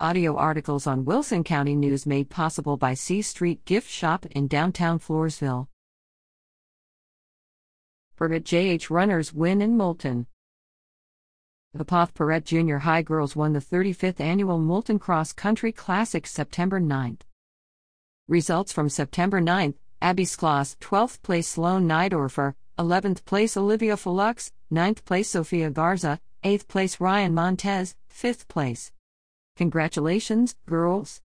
Audio articles on Wilson County News made possible by C Street Gift Shop in downtown Floresville. Pirette JH Runners win in Moulton. The Poth Pirette Junior High girls won the 35th annual Moulton Cross Country Classic September 9th. Results from September 9th Abby Skloss, 12th place Sloan Neidorfer, 11th place Olivia Felux, 9th place Sophia Garza, 8th place Ryan Montez, 5th place. Congratulations, girls!